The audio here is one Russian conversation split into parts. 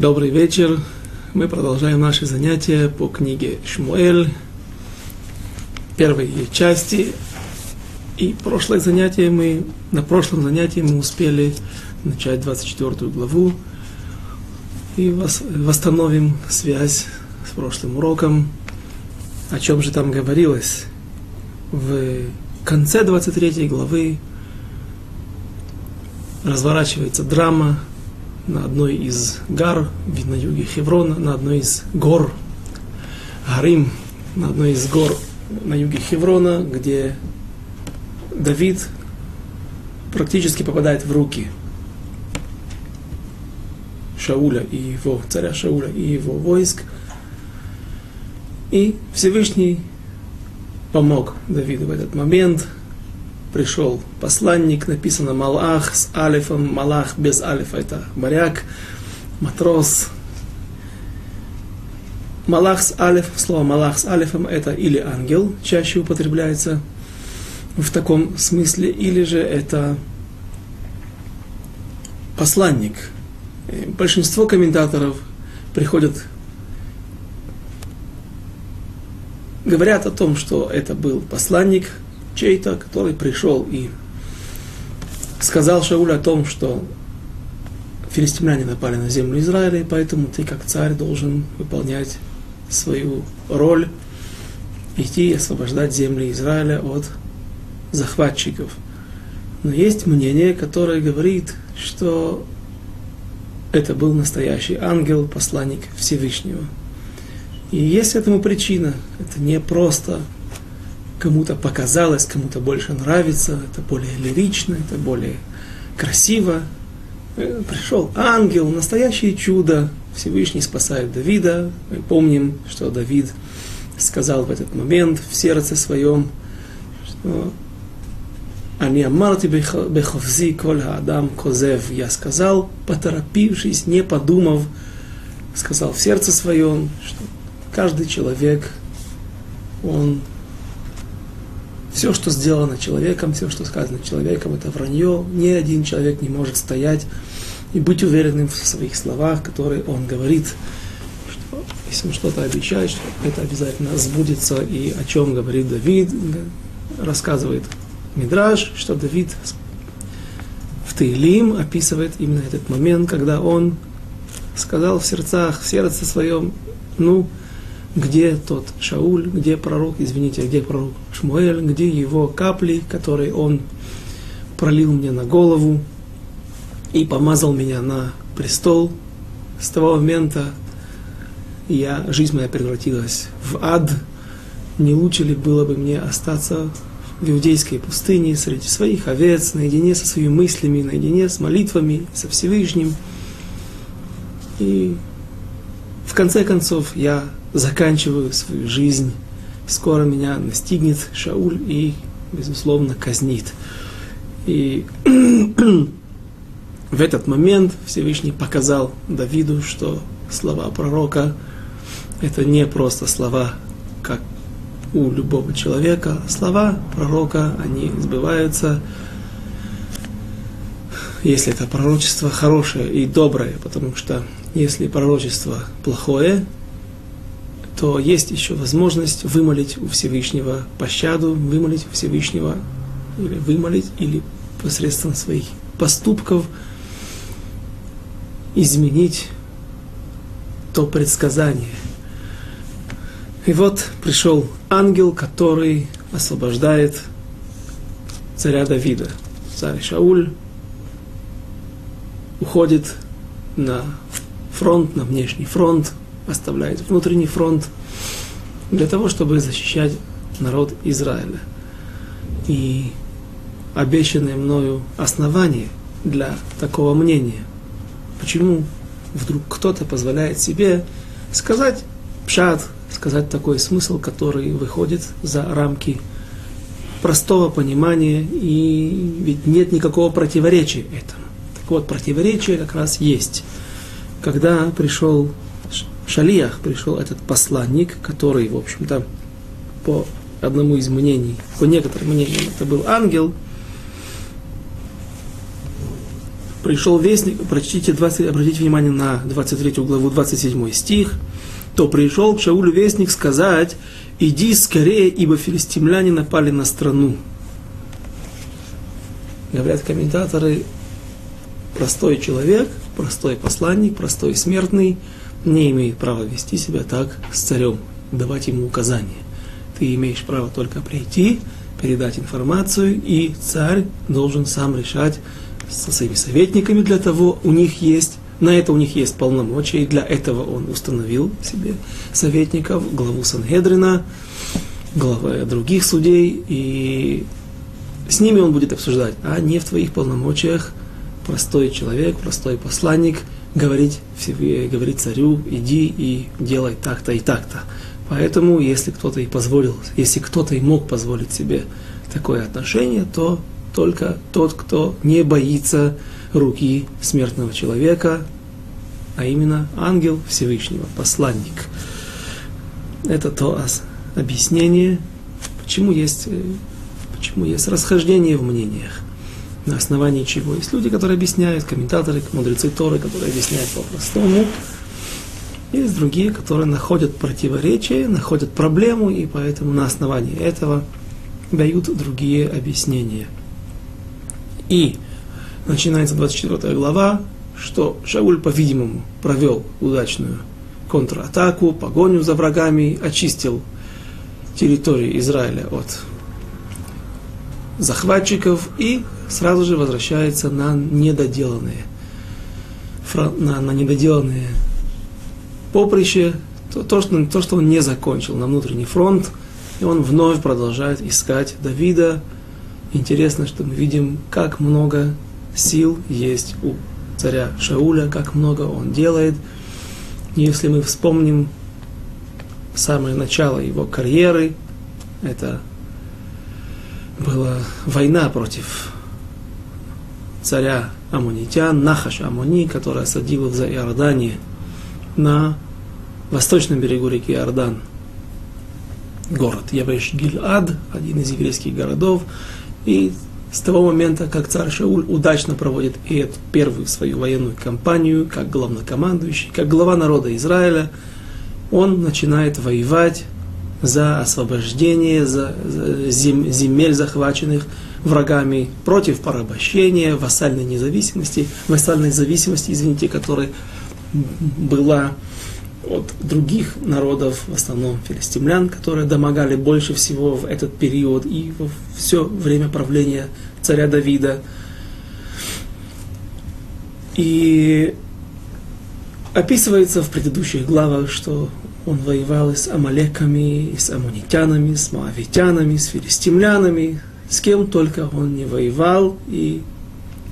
Добрый вечер. Мы продолжаем наши занятия по книге Шмуэль, первой части. И прошлое занятие мы, на прошлом занятии мы успели начать 24 главу и восстановим связь с прошлым уроком. О чем же там говорилось? В конце 23 главы разворачивается драма на одной из гар, на юге Хеврона, на одной из гор, Гарим, на одной из гор на юге Хеврона, где Давид практически попадает в руки Шауля и его, царя Шауля и его войск. И Всевышний помог Давиду в этот момент – пришел посланник, написано Малах с алифом, Малах без алифа это моряк, матрос. Малах с алиф, слово Малах с алифом это или ангел, чаще употребляется в таком смысле, или же это посланник. Большинство комментаторов приходят говорят о том, что это был посланник, чей-то, который пришел и сказал Шаулю о том, что филистимляне напали на землю Израиля, и поэтому ты как царь должен выполнять свою роль, идти и освобождать земли Израиля от захватчиков. Но есть мнение, которое говорит, что это был настоящий ангел, посланник Всевышнего. И есть этому причина. Это не просто кому-то показалось, кому-то больше нравится, это более лирично, это более красиво. Э, пришел ангел, настоящее чудо. Всевышний спасает Давида. Мы помним, что Давид сказал в этот момент в сердце своем, что они амарти беховзи коль адам козев. Я сказал, поторопившись, не подумав, сказал в сердце своем, что каждый человек, он все, что сделано человеком, все, что сказано человеком, это вранье. Ни один человек не может стоять и быть уверенным в своих словах, которые он говорит. Что, если он что-то обещает, что это обязательно сбудется. И о чем говорит Давид, рассказывает Мидраж, что Давид в Таилим описывает именно этот момент, когда он сказал в сердцах, в сердце своем, ну, где тот Шауль, где пророк, извините, где пророк Шмуэль, где его капли, которые он пролил мне на голову и помазал меня на престол. С того момента я, жизнь моя превратилась в ад. Не лучше ли было бы мне остаться в иудейской пустыне среди своих овец, наедине со своими мыслями, наедине с молитвами, со Всевышним. И в конце концов я заканчиваю свою жизнь. Скоро меня настигнет Шауль и, безусловно, казнит. И в этот момент Всевышний показал Давиду, что слова пророка – это не просто слова, как у любого человека. Слова пророка, они сбываются, если это пророчество хорошее и доброе, потому что если пророчество плохое, то есть еще возможность вымолить у Всевышнего пощаду, вымолить у Всевышнего, или вымолить, или посредством своих поступков изменить то предсказание. И вот пришел ангел, который освобождает царя Давида. Царь Шауль уходит на фронт, на внешний фронт, оставляет внутренний фронт для того, чтобы защищать народ Израиля. И обещанное мною основание для такого мнения. Почему вдруг кто-то позволяет себе сказать пшат, сказать такой смысл, который выходит за рамки простого понимания, и ведь нет никакого противоречия этому. Так вот, противоречие как раз есть. Когда пришел Шалиях пришел этот посланник, который, в общем-то, по одному из мнений, по некоторым мнениям, это был ангел. пришел вестник, прочтите 20, обратите внимание на 23 главу, 27 стих, то пришел к Шаулю вестник сказать, иди скорее, ибо филистимляне напали на страну. Говорят комментаторы, простой человек, простой посланник, простой смертный не имеет права вести себя так с царем, давать ему указания. Ты имеешь право только прийти, передать информацию, и царь должен сам решать со своими советниками для того, у них есть, на это у них есть полномочия, и для этого он установил себе советников, главу Сангедрина, главы других судей, и с ними он будет обсуждать, а не в твоих полномочиях простой человек, простой посланник, говорить, говорить царю, иди и делай так-то и так-то. Поэтому, если кто-то и позволил, если кто-то и мог позволить себе такое отношение, то только тот, кто не боится руки смертного человека, а именно ангел Всевышнего, посланник. Это то объяснение, почему есть, э, почему есть расхождение в мнениях. На основании чего есть люди, которые объясняют, комментаторы, мудрецы Торы, которые объясняют по-простому, есть другие, которые находят противоречия, находят проблему, и поэтому на основании этого дают другие объяснения. И начинается 24 глава, что Шауль, по-видимому, провел удачную контратаку, погоню за врагами, очистил территорию Израиля от захватчиков и сразу же возвращается на недоделанные, на, на недоделанные поприще, то, то, что, то, что он не закончил на внутренний фронт, и он вновь продолжает искать Давида. Интересно, что мы видим, как много сил есть у царя Шауля, как много он делает. Если мы вспомним самое начало его карьеры, это была война против царя Амунитян, Нахаш Амуни, который осадил их за Иордание – на восточном берегу реки Иордан город Явеш Гильад, один из еврейских городов. И с того момента, как царь Шауль удачно проводит и эту первую свою военную кампанию, как главнокомандующий, как глава народа Израиля, он начинает воевать за освобождение за, за земель, захваченных врагами, против порабощения, вассальной независимости, вассальной зависимости, извините, которой была от других народов, в основном филистимлян, которые домогали больше всего в этот период и во все время правления царя Давида. И описывается в предыдущих главах, что он воевал и с амалеками, и с амунитянами, с моавитянами, с филистимлянами, с кем только он не воевал и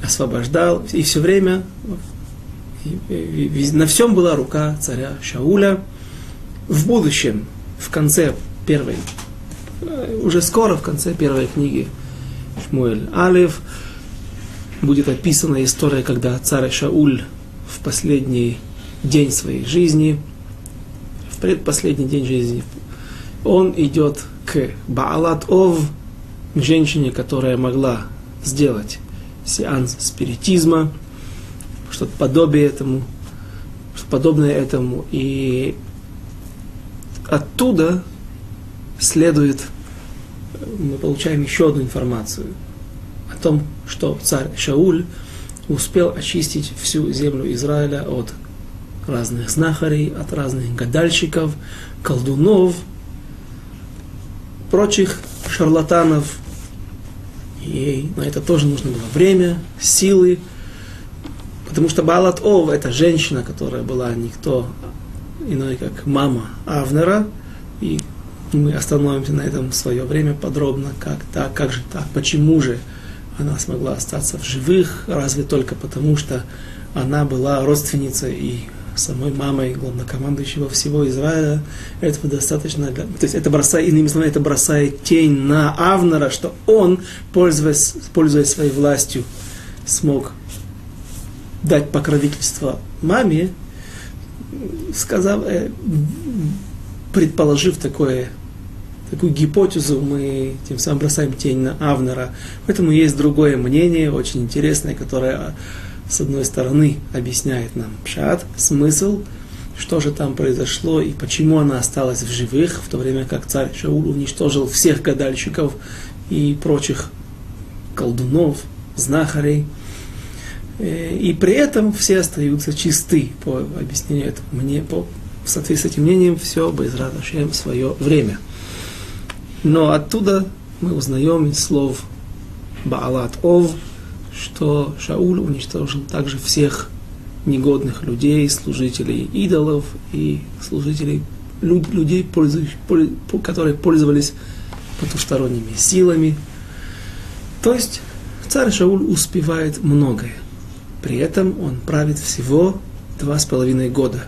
освобождал, и все время на всем была рука царя Шауля. В будущем, в конце первой, э, уже скоро в конце первой книги Шмуэль Алев, будет описана история, когда царь Шауль в последний день своей жизни, предпоследний день жизни, он идет к Баалат Ов, к женщине, которая могла сделать сеанс спиритизма, что-то подобие этому, что подобное этому. И оттуда следует, мы получаем еще одну информацию о том, что царь Шауль успел очистить всю землю Израиля от разных знахарей, от разных гадальщиков, колдунов, прочих шарлатанов. И на это тоже нужно было время, силы, Потому что Балат Ов – это женщина, которая была никто иной, как мама Авнера. И мы остановимся на этом в свое время подробно, как так, как же так, почему же она смогла остаться в живых, разве только потому, что она была родственницей и самой мамой главнокомандующего всего Израиля, этого достаточно для... То есть это бросает, иными словами, это бросает тень на Авнера, что он, пользуясь, пользуясь своей властью, смог дать покровительство маме, сказав, э, предположив такое, такую гипотезу, мы тем самым бросаем тень на Авнера. Поэтому есть другое мнение, очень интересное, которое с одной стороны, объясняет нам пшат, смысл, что же там произошло и почему она осталась в живых, в то время как царь Шаул уничтожил всех гадальщиков и прочих колдунов, знахарей. Э, и при этом все остаются чисты, по объяснению этого, мне, по, в соответствии с этим мнением, все в свое время. Но оттуда мы узнаем из слов Баалат Ов, что Шауль уничтожил также всех негодных людей, служителей идолов и служителей людей, которые пользовались потусторонними силами. То есть царь Шауль успевает многое. При этом он правит всего два с половиной года.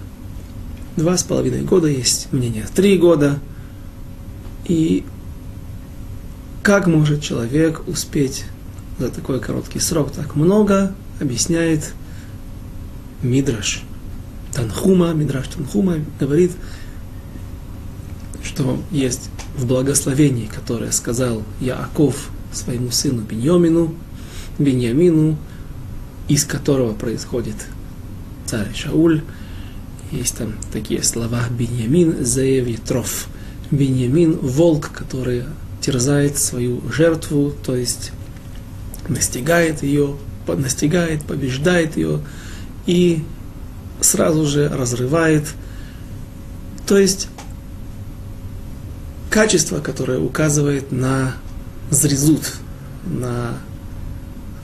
Два с половиной года есть мнение три года. И как может человек успеть за такой короткий срок так много, объясняет Мидраш. Танхума, Мидраш Танхума говорит, что есть в благословении, которое сказал Яаков своему сыну Беньямину, Беньямину, из которого происходит царь Шауль. Есть там такие слова Беньямин, Заев Ятров. Беньямин – волк, который терзает свою жертву, то есть настигает ее, настигает, побеждает ее и сразу же разрывает. То есть качество, которое указывает на зрезут, на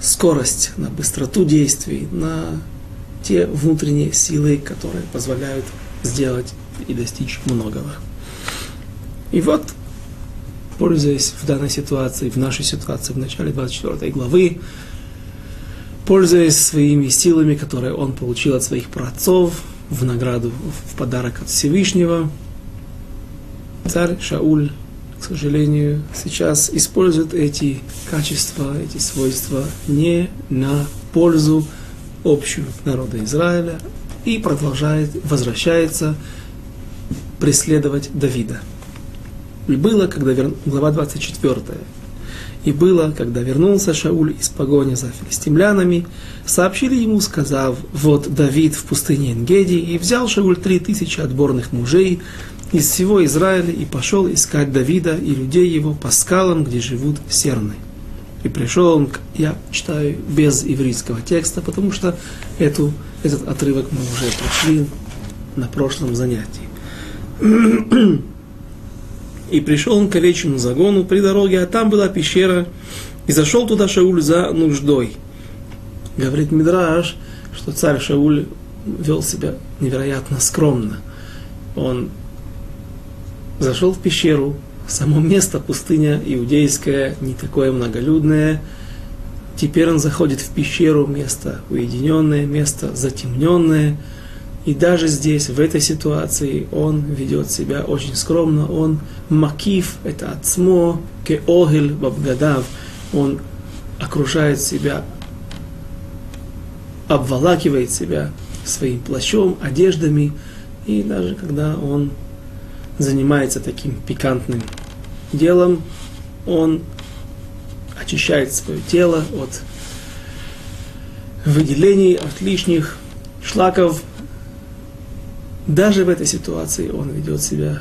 скорость, на быстроту действий, на те внутренние силы, которые позволяют сделать и достичь многого. И вот пользуясь в данной ситуации, в нашей ситуации, в начале 24 главы, пользуясь своими силами, которые он получил от своих праотцов, в награду, в подарок от Всевышнего, царь Шауль, к сожалению, сейчас использует эти качества, эти свойства не на пользу общую народа Израиля и продолжает, возвращается преследовать Давида. И было, когда вер... глава 24. И было, когда вернулся Шауль из погони за филистимлянами, сообщили ему, сказав, вот Давид в пустыне Энгеди, и взял Шауль три тысячи отборных мужей из всего Израиля и пошел искать Давида и людей его по скалам, где живут серны. И пришел он, я читаю без ивритского текста, потому что эту, этот отрывок мы уже прочли на прошлом занятии. И пришел он к овечьему загону при дороге, а там была пещера, и зашел туда Шауль за нуждой. Говорит Мидраш, что царь Шауль вел себя невероятно скромно. Он зашел в пещеру, само место, пустыня иудейская, не такое многолюдное. Теперь он заходит в пещеру, место уединенное, место затемненное – и даже здесь, в этой ситуации, он ведет себя очень скромно. Он макив, это отсмо, кеогель бабгадав. Он окружает себя, обволакивает себя своим плащом, одеждами. И даже когда он занимается таким пикантным делом, он очищает свое тело от выделений, от лишних шлаков, даже в этой ситуации он ведет себя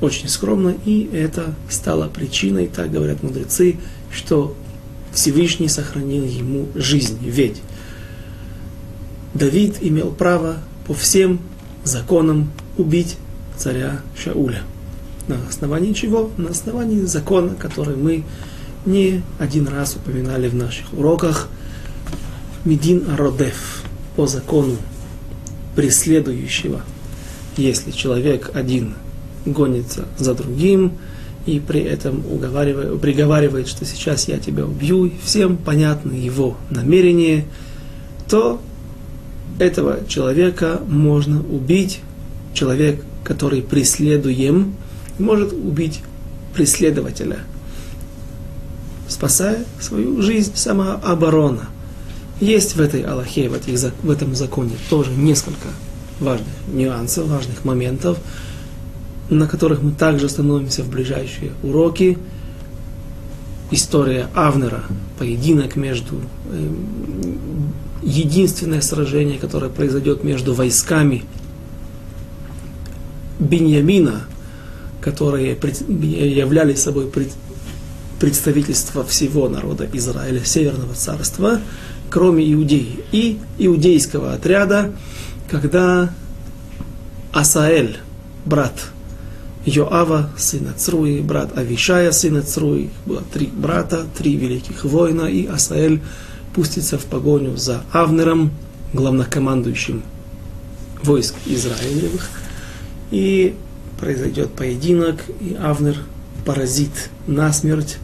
очень скромно, и это стало причиной, так говорят мудрецы, что Всевышний сохранил ему жизнь. Ведь Давид имел право по всем законам убить царя Шауля. На основании чего? На основании закона, который мы не один раз упоминали в наших уроках. Медин Ародев по закону преследующего если человек один гонится за другим, и при этом уговаривает, приговаривает, что сейчас я тебя убью, и всем понятно его намерение, то этого человека можно убить. Человек, который преследуем, может убить преследователя, спасая свою жизнь, самооборона. Есть в этой Аллахе, в, этих, в этом законе тоже несколько важных нюансов, важных моментов, на которых мы также остановимся в ближайшие уроки. история Авнера, поединок между э, единственное сражение, которое произойдет между войсками Беньямина, которые являли собой представительство всего народа Израиля, Северного царства, кроме Иудеи, и иудейского отряда, когда Асаэль, брат Йоава, сына Цруи, брат Авишая, сына Цруи, было три брата, три великих воина, и Асаэль пустится в погоню за Авнером, главнокомандующим войск Израилевых, и произойдет поединок, и Авнер поразит насмерть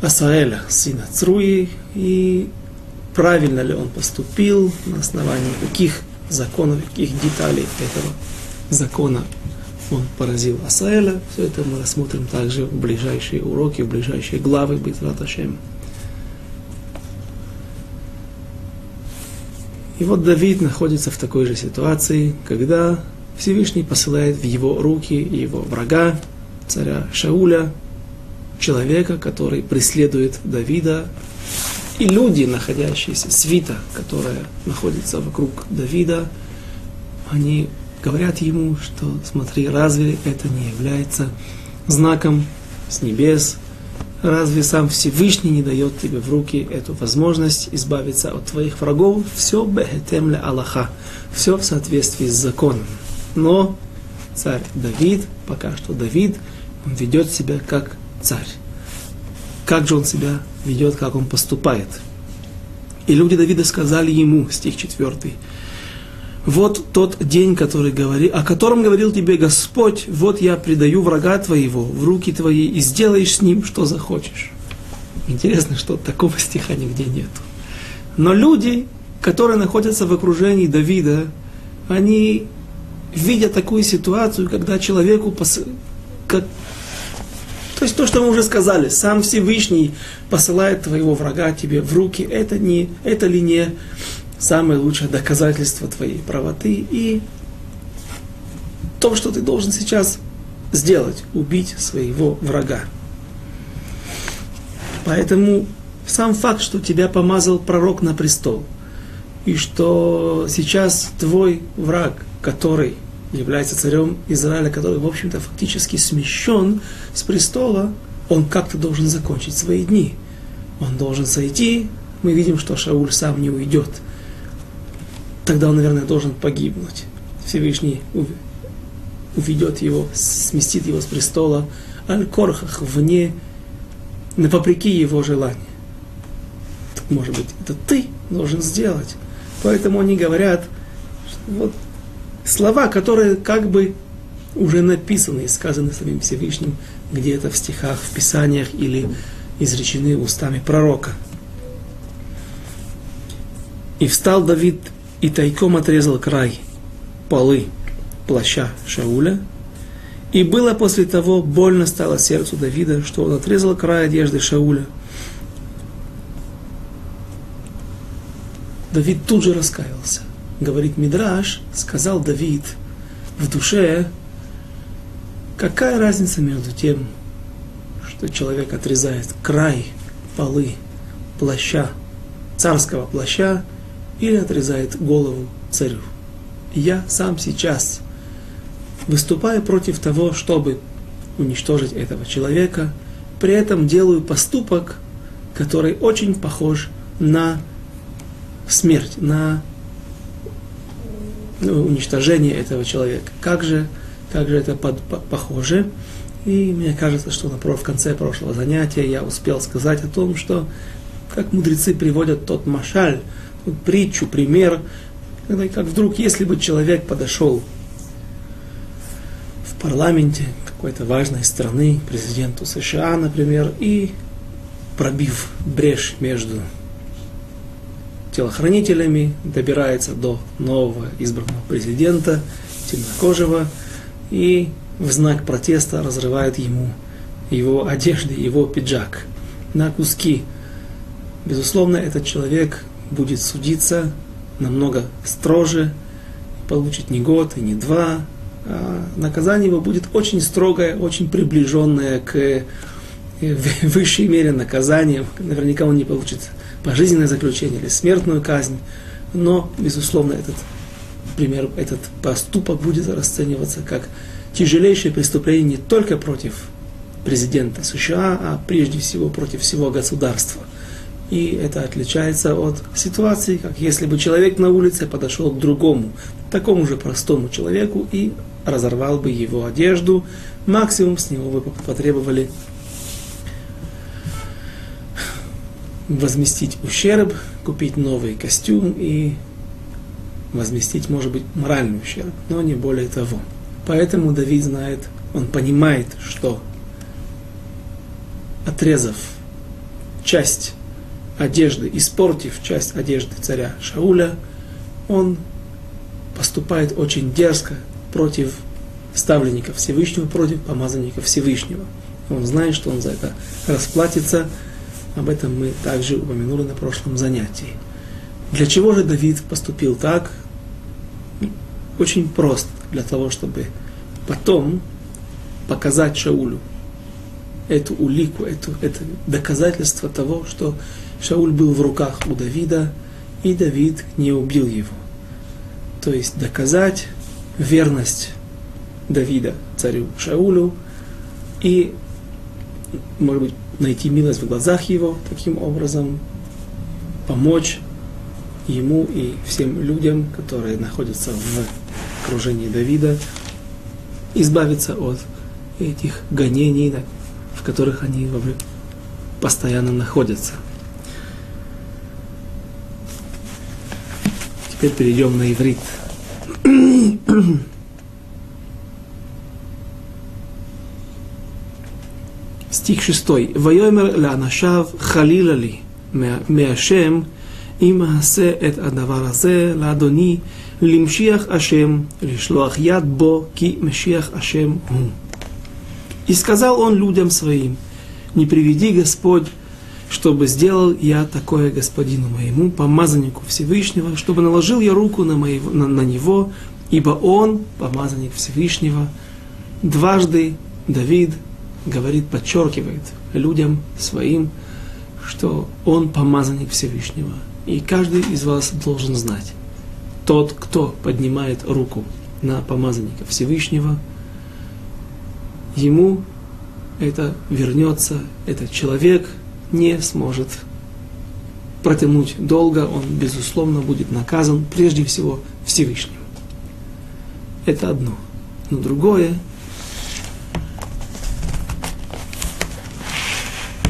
Асаэля, сына Цруи, и правильно ли он поступил, на основании каких законов, каких деталей этого закона он поразил Асаэля. Все это мы рассмотрим также в ближайшие уроки, в ближайшие главы Битрат Ашем. И вот Давид находится в такой же ситуации, когда Всевышний посылает в его руки его врага, царя Шауля, человека, который преследует Давида, и люди, находящиеся, свита, которая находится вокруг Давида, они говорят ему, что смотри, разве это не является знаком с небес, разве сам Всевышний не дает тебе в руки эту возможность избавиться от твоих врагов? Все бехетемля Аллаха, все в соответствии с законом. Но царь Давид, пока что Давид, он ведет себя как царь. Как же он себя ведет, как он поступает? И люди Давида сказали ему, стих 4, вот тот день, который говори, о котором говорил тебе Господь, вот я предаю врага твоего в руки твои и сделаешь с ним, что захочешь. Интересно, что такого стиха нигде нету. Но люди, которые находятся в окружении Давида, они видят такую ситуацию, когда человеку, как... есть то, что мы уже сказали, сам Всевышний посылает твоего врага тебе в руки, это, не, это ли не самое лучшее доказательство твоей правоты и то, что ты должен сейчас сделать, убить своего врага. Поэтому сам факт, что тебя помазал пророк на престол, и что сейчас твой враг, который является царем Израиля, который, в общем-то, фактически смещен с престола, он как-то должен закончить свои дни. Он должен сойти. Мы видим, что Шауль сам не уйдет – тогда он, наверное, должен погибнуть. Всевышний уведет его, сместит его с престола Аль-Корхах вне, вопреки его желанию. Так, может быть, это ты должен сделать. Поэтому они говорят, вот слова, которые как бы уже написаны и сказаны самим Всевышним где-то в стихах, в писаниях или изречены устами пророка. И встал Давид и тайком отрезал край полы плаща Шауля. И было после того больно стало сердцу Давида, что он отрезал край одежды Шауля. Давид тут же раскаялся. Говорит Мидраш, сказал Давид в душе, какая разница между тем, что человек отрезает край полы плаща, царского плаща, или отрезает голову царю. я сам сейчас выступаю против того, чтобы уничтожить этого человека, при этом делаю поступок, который очень похож на смерть, на ну, уничтожение этого человека. Как же, как же это под, по, похоже? И мне кажется, что например, в конце прошлого занятия я успел сказать о том, что как мудрецы приводят тот машаль, притчу, пример, когда, как вдруг, если бы человек подошел в парламенте какой-то важной страны, президенту США, например, и пробив брешь между телохранителями, добирается до нового избранного президента, темнокожего, и в знак протеста разрывает ему его одежды, его пиджак на куски. Безусловно, этот человек будет судиться намного строже, получит не год и не два. А наказание его будет очень строгое, очень приближенное к в высшей мере наказанием. Наверняка он не получит пожизненное заключение или смертную казнь. Но, безусловно, этот пример, этот поступок будет расцениваться как тяжелейшее преступление не только против президента США, а прежде всего против всего государства. И это отличается от ситуации, как если бы человек на улице подошел к другому, такому же простому человеку и разорвал бы его одежду, максимум с него бы потребовали возместить ущерб, купить новый костюм и возместить, может быть, моральный ущерб, но не более того. Поэтому Давид знает, он понимает, что отрезав часть одежды, испортив часть одежды царя Шауля, он поступает очень дерзко против ставленников Всевышнего, против помазанников Всевышнего. Он знает, что он за это расплатится. Об этом мы также упомянули на прошлом занятии. Для чего же Давид поступил так? Очень просто. Для того, чтобы потом показать Шаулю эту улику, эту, это доказательство того, что Шауль был в руках у Давида, и Давид не убил его. То есть доказать верность Давида царю Шаулю и, может быть, найти милость в глазах его, таким образом помочь ему и всем людям, которые находятся в окружении Давида, избавиться от этих гонений, в которых они постоянно находятся. Теперь перейдем на иврит. стих 6. ויאמר לאנשיו חלילה לי מהשם אם אעשה את הדבר הזה לאדוני למשיח השם לשלוח יד бо ки משיח השם הוא. И сказал он людям своим, не приведи Господь, чтобы сделал я такое господину моему, помазаннику Всевышнего, чтобы наложил я руку на, моего, на, на него, ибо он, помазанник Всевышнего, дважды Давид говорит, подчеркивает людям своим, что он помазанник Всевышнего. И каждый из вас должен знать, тот, кто поднимает руку на помазанника Всевышнего, ему это вернется, этот человек не сможет протянуть долго, он, безусловно, будет наказан прежде всего Всевышним. Это одно. Но другое,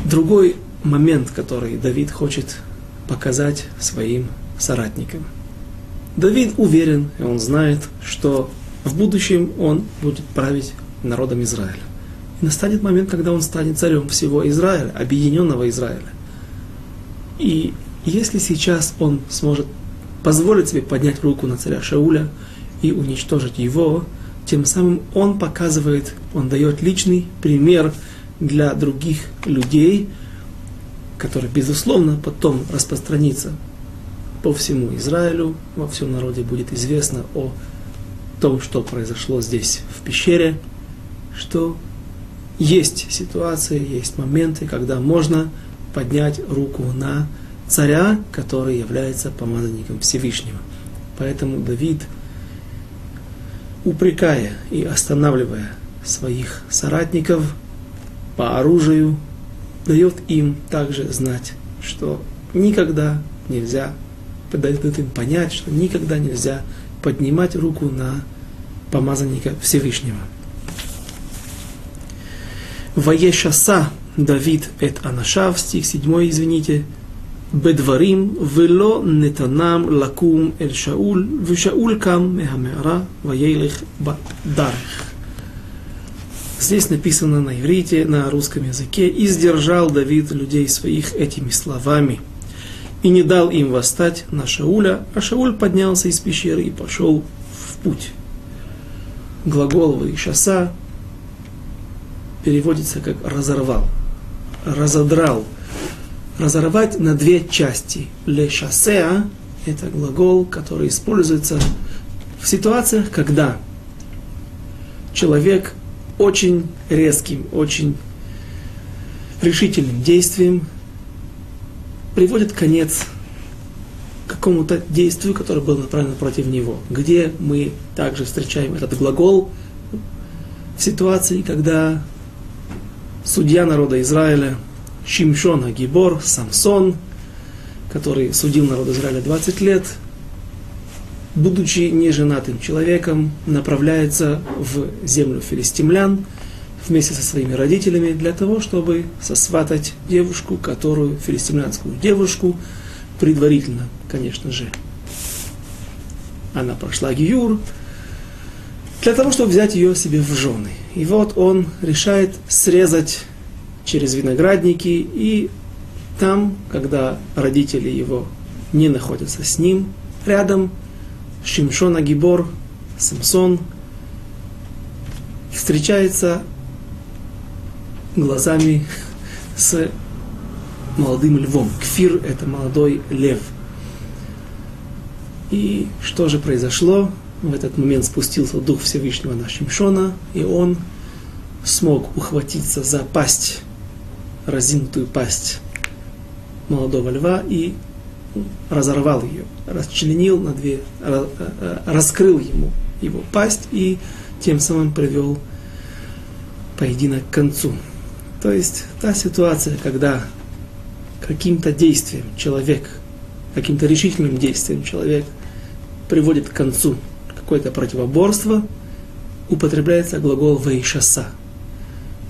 Другой момент, который Давид хочет показать своим соратникам. Давид уверен, и он знает, что в будущем он будет править народом Израиля. И настанет момент, когда он станет царем всего Израиля, объединенного Израиля. И если сейчас он сможет позволить себе поднять руку на царя Шауля и уничтожить его, тем самым он показывает, он дает личный пример для других людей, который, безусловно, потом распространится по всему Израилю, во всем народе будет известно о том, что произошло здесь, в пещере, что есть ситуации, есть моменты, когда можно поднять руку на царя, который является помазанником Всевышнего. Поэтому Давид, упрекая и останавливая своих соратников, по оружию, дает им также знать, что никогда нельзя, дает им понять, что никогда нельзя поднимать руку на помазанника Всевышнего. Ваешаса Давид эт Анашав, стих 7, извините, бедварим вело нетанам лакум эль шаул, вешаул кам мехамера ваейлих бадарих. Здесь написано на иврите, на русском языке, «И сдержал Давид людей своих этими словами, и не дал им восстать на Шауля, а Шауль поднялся из пещеры и пошел в путь». Глагол «вышаса» переводится как «разорвал», «разодрал», разорвать на две части. Ле шассеа – это глагол, который используется в ситуациях, когда человек очень резким, очень решительным действием приводит конец какому-то действию, которое было направлено против него. Где мы также встречаем этот глагол в ситуации, когда судья народа Израиля Шимшон Агибор, Самсон, который судил народ Израиля 20 лет, будучи неженатым человеком, направляется в землю филистимлян вместе со своими родителями для того, чтобы сосватать девушку, которую, филистимлянскую девушку, предварительно, конечно же, она прошла Гиюр, для того, чтобы взять ее себе в жены. И вот он решает срезать через виноградники, и там, когда родители его не находятся с ним, рядом Шимшон Агибор, Самсон, встречается глазами с молодым львом. Кфир – это молодой лев. И что же произошло? В этот момент спустился Дух Всевышнего на Шимшона, и он смог ухватиться за пасть, разинутую пасть молодого льва и разорвал ее, расчленил на две, э, э, раскрыл ему его пасть и тем самым привел поединок к концу. То есть та ситуация, когда каким-то действием человек, каким-то решительным действием человек приводит к концу какое-то противоборство, употребляется глагол «вейшаса».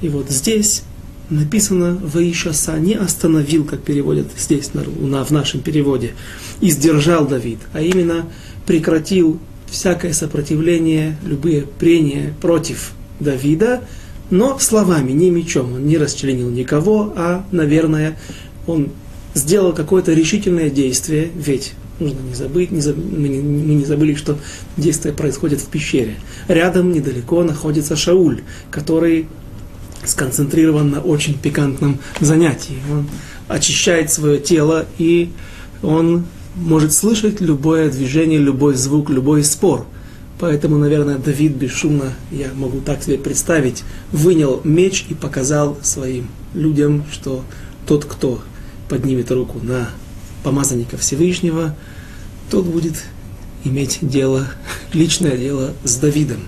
И вот здесь написано «Ваишаса» не остановил, как переводят здесь на, в нашем переводе, и сдержал Давид, а именно прекратил всякое сопротивление, любые прения против Давида, но словами, не мечом. Он не расчленил никого, а, наверное, он сделал какое-то решительное действие, ведь нужно не забыть, не заб... мы, не, мы не забыли, что действие происходит в пещере. Рядом, недалеко, находится Шауль, который сконцентрирован на очень пикантном занятии. Он очищает свое тело, и он может слышать любое движение, любой звук, любой спор. Поэтому, наверное, Давид бесшумно, я могу так себе представить, вынял меч и показал своим людям, что тот, кто поднимет руку на помазанника Всевышнего, тот будет иметь дело, личное дело с Давидом.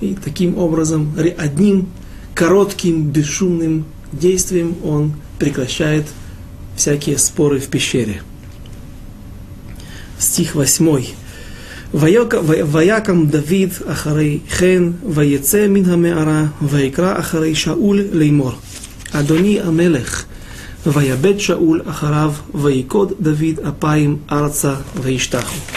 И таким образом, одним коротким, бесшумным действием он прекращает всякие споры в пещере. Стих 8. ויקם דוד אחרי כן, ויצא מן המערה, ויקרא אחרי שאול לאמור, אדוני המלך, ויבט שאול אחריו, ויקוד דוד אפיים ארצה, וישתחו.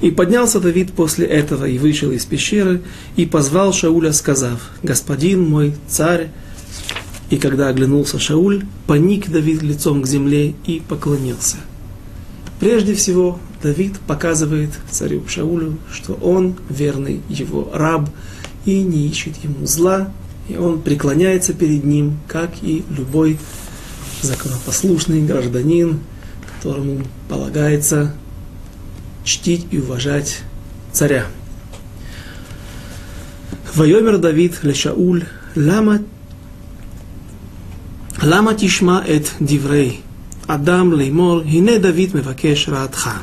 И поднялся Давид после этого и вышел из пещеры, и позвал Шауля, сказав, «Господин мой, царь!» И когда оглянулся Шауль, поник Давид лицом к земле и поклонился. Прежде всего, Давид показывает царю Шаулю, что он верный его раб и не ищет ему зла, и он преклоняется перед ним, как и любой законопослушный гражданин, которому полагается чтить и уважать царя. Вайомер Давид лешауль, лама, лама тишма эт диврей, Адам леймор, хине Давид мевакеш раатха.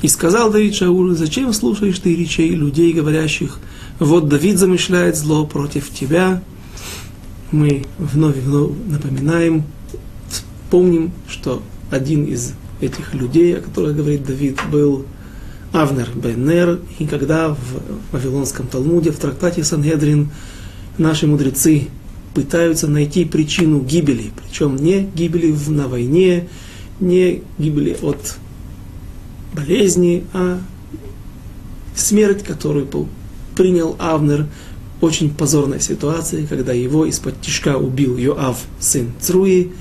И сказал Давид Шауль, зачем слушаешь ты речей людей, говорящих, вот Давид замышляет зло против тебя. Мы вновь и вновь напоминаем, помним, что один из этих людей, о которых говорит Давид, был Авнер Беннер, и когда в Вавилонском Талмуде, в трактате Сангедрин, наши мудрецы пытаются найти причину гибели, причем не гибели на войне, не гибели от болезни, а смерть, которую принял Авнер, очень позорной ситуации, когда его из-под тишка убил Йоав, сын Цруи.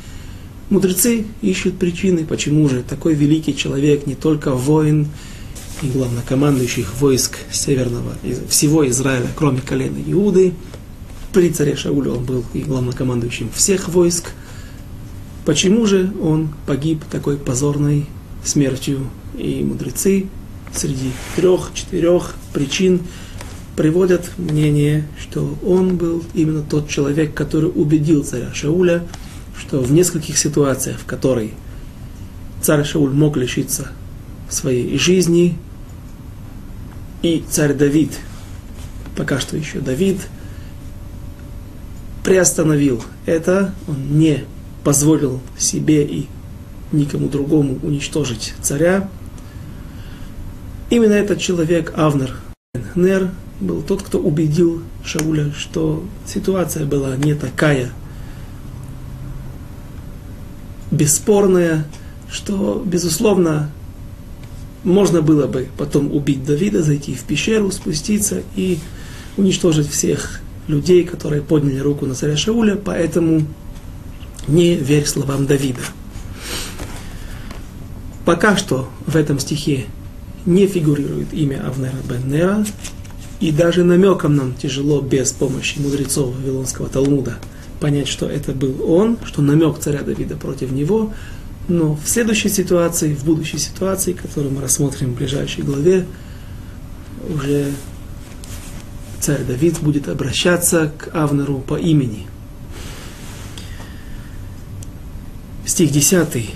Мудрецы ищут причины, почему же такой великий человек, не только воин, и главнокомандующих войск северного, всего Израиля, кроме колена Иуды. При царе Шауле он был и главнокомандующим всех войск. Почему же он погиб такой позорной смертью? И мудрецы среди трех-четырех причин приводят мнение, что он был именно тот человек, который убедил царя Шауля, что в нескольких ситуациях, в которой царь Шауль мог лишиться своей жизни, и царь Давид, пока что еще Давид, приостановил это, он не позволил себе и никому другому уничтожить царя. Именно этот человек, Авнер Нер, был тот, кто убедил Шауля, что ситуация была не такая бесспорная, что, безусловно, можно было бы потом убить Давида, зайти в пещеру, спуститься и уничтожить всех людей, которые подняли руку на царя Шауля, поэтому не верь словам Давида. Пока что в этом стихе не фигурирует имя Авнера бен Нера, и даже намеком нам тяжело без помощи мудрецов Вавилонского Талмуда понять, что это был он, что намек царя Давида против него, но в следующей ситуации, в будущей ситуации, которую мы рассмотрим в ближайшей главе, уже царь Давид будет обращаться к Авнеру по имени. Стих 10.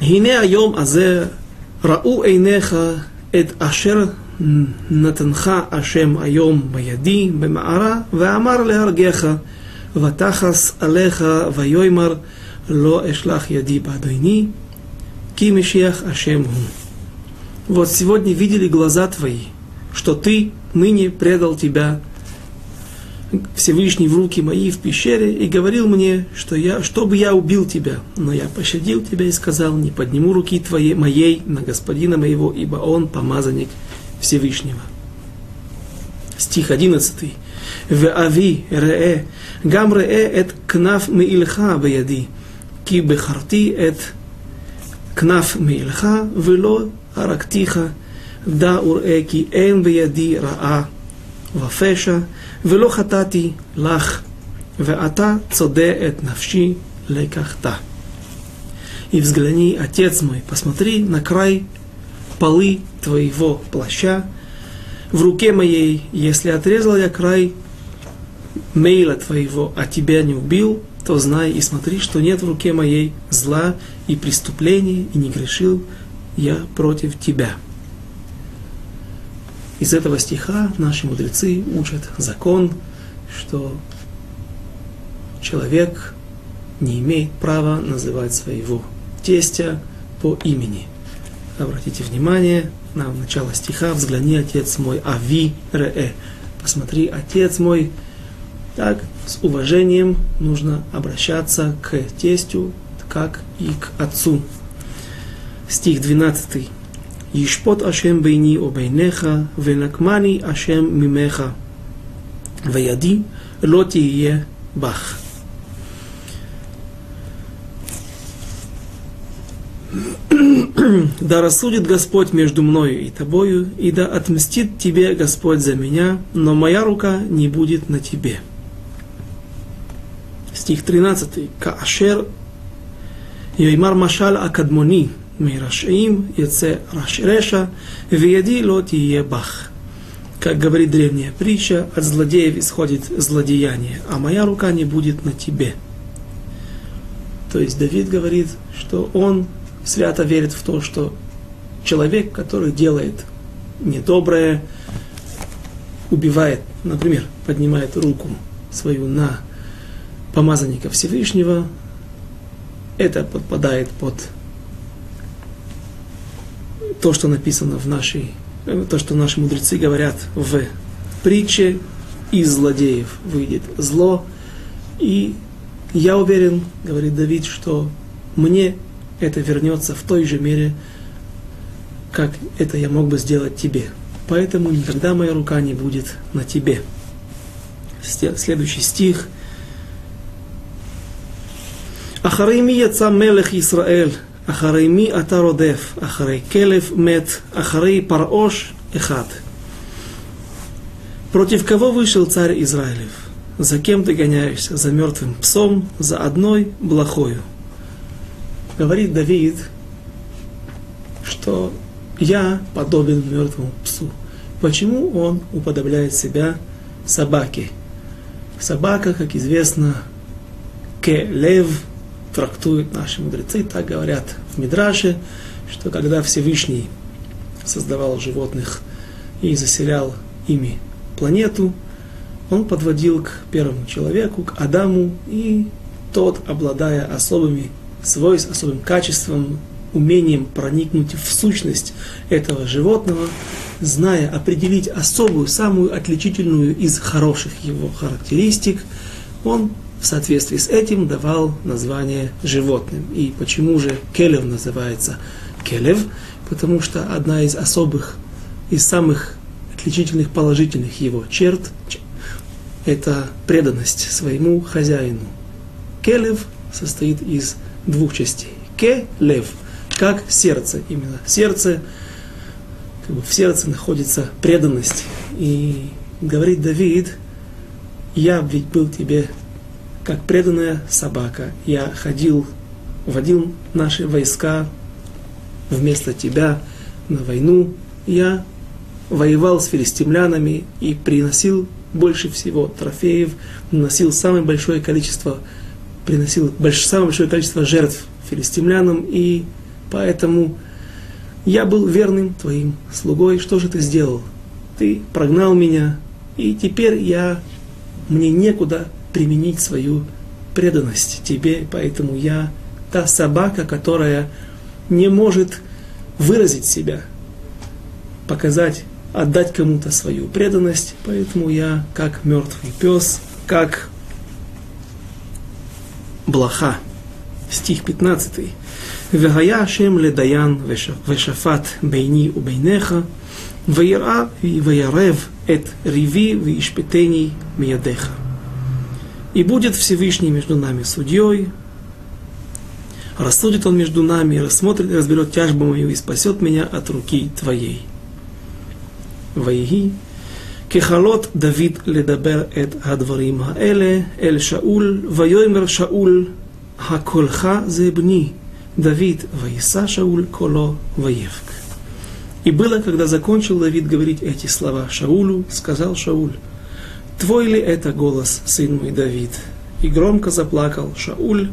Гине айом азе рау эйнеха эт ашер натанха ашем айом баяди бемаара ваамар леаргеха ותחס עליך ויאמר לא אשלח ידי באדוני, כי משיח השם הוא. Вот сегодня видели глаза твои, что ты ныне предал тебя Всевышний в руки мои в пещере и говорил мне, что я, чтобы я убил тебя. Но я пощадил тебя и сказал, не подниму руки твоей, моей на господина моего, ибо он помазанник Всевышнего. Стих 11. ואבי ראה, גם ראה את כנף מעילך בידי, כי בחרתי את כנף מעילך ולא הרגתיך, דע וראה כי אין בידי רעה ופשע, ולא חטאתי לך, ואתה צודה את נפשי לקחתה. И взгляни, отец мой, посмотри на край полы твоего плаща, в руке моей, если отрезал я край мейла твоего, а тебя не убил, то знай и смотри, что нет в руке моей зла и преступления, и не грешил я против тебя. Из этого стиха наши мудрецы учат закон, что человек не имеет права называть своего тестя по имени. Обратите внимание на начало стиха «Взгляни, отец мой, ави ре». Посмотри, отец мой. Так, с уважением нужно обращаться к тестю, как и к отцу. Стих 12. Ишпот Ашем бейни обейнеха, венакмани Ашем мимеха, ваяди лотие бах. да рассудит Господь между мною и тобою, и да отмстит тебе Господь за меня, но моя рука не будет на тебе. Стих 13. Каашер Йоймар Машаль Акадмони – Мирашаим, яце рашреша, веяди лот бах. Как говорит древняя притча, от злодеев исходит злодеяние, а моя рука не будет на тебе. То есть Давид говорит, что он свято верит в то, что человек, который делает недоброе, убивает, например, поднимает руку свою на помазанника Всевышнего, это подпадает под то, что написано в нашей, э, то, что наши мудрецы говорят в притче, из злодеев выйдет зло. И я уверен, говорит Давид, что мне это вернется в той же мере, как это я мог бы сделать тебе. Поэтому никогда моя рука не будет на тебе. Следующий стих. Ахарейми яца мелех Исраэль, אחרי מי אתה רודף? אחרי כלב מת, אחרי פרעוש אחד. Против кого вышел царь Израилев? За кем ты гоняешься? За мертвым псом, за одной блохою. Говорит Давид, что я подобен мертвому псу. почему он уподобляет себя собаке. Собака, как известно, келев, трактуют наши мудрецы, так говорят в Мидраше, что когда Всевышний создавал животных и заселял ими планету, он подводил к первому человеку, к Адаму, и тот, обладая особыми свойствами, особым качеством, умением проникнуть в сущность этого животного, зная определить особую, самую отличительную из хороших его характеристик, он в соответствии с этим давал название животным. И почему же келев называется келев? Потому что одна из особых, из самых отличительных положительных его черт – это преданность своему хозяину. Келев состоит из двух частей. Келев, как сердце именно. Сердце, как бы в сердце находится преданность. И говорит Давид, я ведь был тебе как преданная собака. Я ходил, водил наши войска вместо тебя на войну. Я воевал с филистимлянами и приносил больше всего трофеев, носил самое большое количество, приносил больш, самое большое количество жертв филистимлянам, и поэтому я был верным твоим слугой. Что же ты сделал? Ты прогнал меня, и теперь я, мне некуда применить свою преданность тебе, поэтому я та собака, которая не может выразить себя, показать, отдать кому-то свою преданность, поэтому я как мертвый пес, как блоха. Стих 15. Вегая Ашем ледаян вешафат бейни у бейнеха, веера и веярев эт риви вишпетений. И будет Всевышний между нами судьей, рассудит он между нами, рассмотрит и разберет тяжбу мою и спасет меня от руки твоей. ויהי ככלות דוד לדבר את הדברים האלה אל שאול, ויאמר שאול, הקולך זה בני, Давид, ваиса Шауль, коло воевк. И было, когда закончил Давид говорить эти слова Шаулю, сказал Шауль, Твой ли это голос, сын мой Давид? И громко заплакал Шауль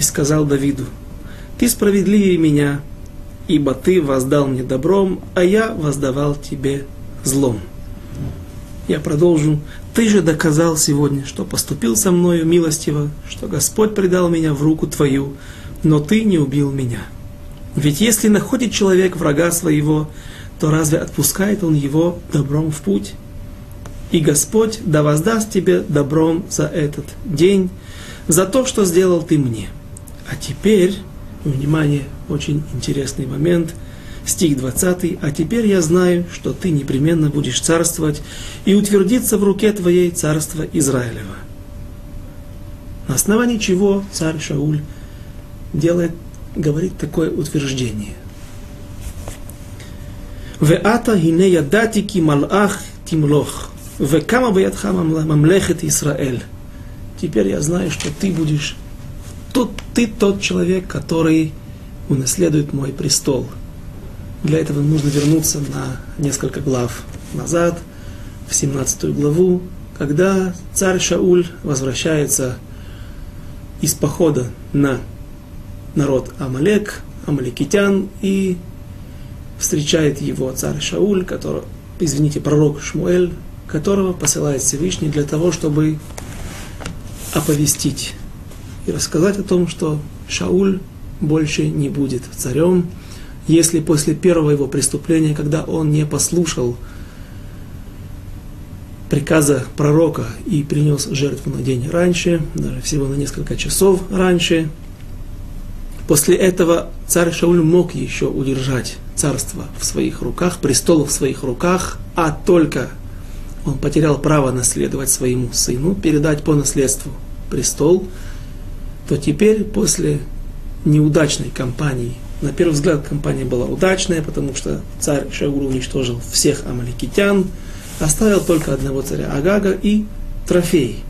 и сказал Давиду, Ты справедливее меня, ибо ты воздал мне добром, а я воздавал тебе злом. Я продолжу. Ты же доказал сегодня, что поступил со мною милостиво, что Господь предал меня в руку твою, но ты не убил меня. Ведь если находит человек врага своего, то разве отпускает он его добром в путь? И Господь да воздаст тебе добром за этот день, за то, что сделал ты мне. А теперь, внимание, очень интересный момент, стих 20, «А теперь я знаю, что ты непременно будешь царствовать, и утвердиться в руке твоей царство Израилева». На основании чего царь Шауль делает, говорит такое утверждение. «Веата гине ядатики малах тимлох». Векама баятха мамлехет Исраэль. Теперь я знаю, что ты будешь, тот, ты тот человек, который унаследует мой престол. Для этого нужно вернуться на несколько глав назад, в 17 главу, когда царь Шауль возвращается из похода на народ Амалек, Амаликитян, и встречает его царь Шауль, который, извините, пророк Шмуэль, которого посылает Всевышний для того, чтобы оповестить и рассказать о том, что Шауль больше не будет царем, если после первого его преступления, когда он не послушал приказа пророка и принес жертву на день раньше, даже всего на несколько часов раньше, после этого царь Шауль мог еще удержать царство в своих руках, престол в своих руках, а только он потерял право наследовать своему сыну, передать по наследству престол, то теперь после неудачной кампании, на первый взгляд кампания была удачная, потому что царь Шауль уничтожил всех амаликитян, оставил только одного царя Агага и трофей.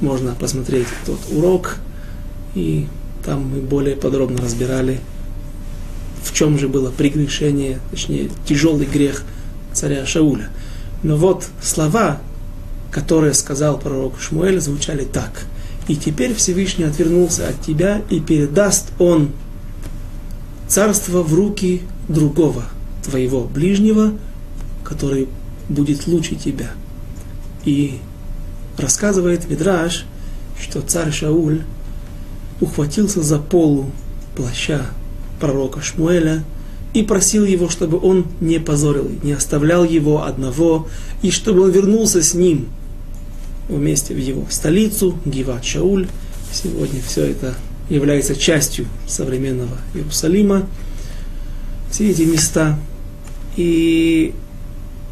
Можно посмотреть тот урок, и там мы более подробно разбирали, в чем же было прегрешение, точнее тяжелый грех царя Шауля. Но вот слова, которые сказал пророк Шмуэль, звучали так. «И теперь Всевышний отвернулся от тебя, и передаст он царство в руки другого, твоего ближнего, который будет лучше тебя». И рассказывает Мидраш, что царь Шауль ухватился за полу плаща пророка Шмуэля и просил его, чтобы он не позорил, не оставлял его одного, и чтобы он вернулся с ним вместе в его столицу, Гиват Шауль. Сегодня все это является частью современного Иерусалима. Все эти места. И